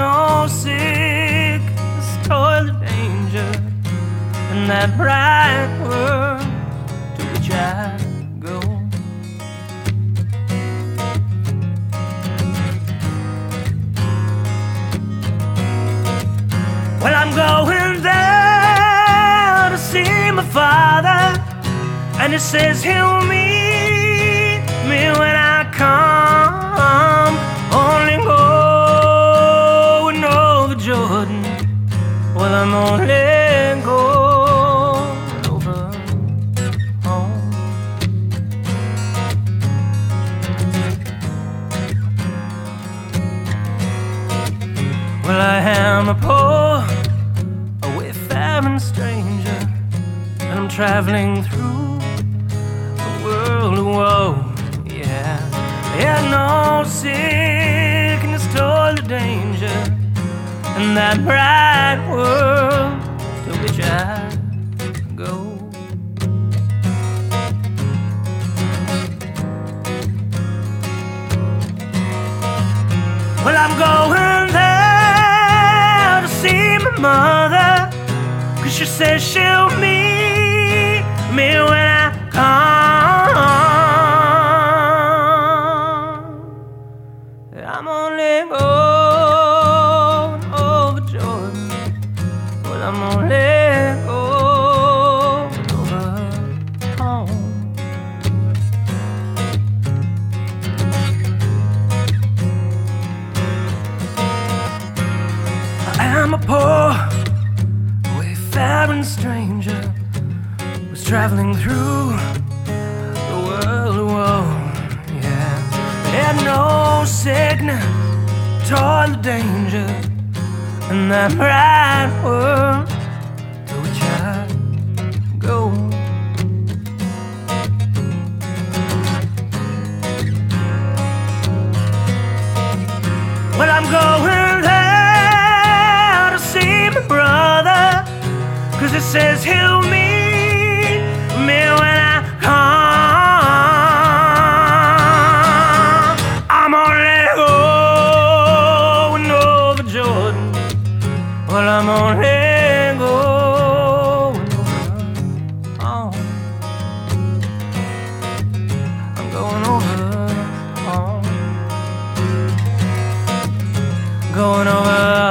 no sickness, toil, or danger in that bright world to which I go. Well, I'm going there to see my father, and he says he'll meet Well, I am a poor, a wayfaring stranger, and I'm traveling through the world. Whoa, yeah. There's no sickness, toil, or danger in that bright world to which I go. Well, I'm going she says she'll meet me when I come. I'm only going over Jordan. Well, I'm only going over home. I am a poor, wayfaring stranger was traveling through the world. Whoa, yeah. Had no sickness, toil, or danger in that bright world to which I go. Well, I'm going He says he'll meet me when I come. I'm only going over oh, Jordan. Well, I'm only going over oh, home. I'm going over home going over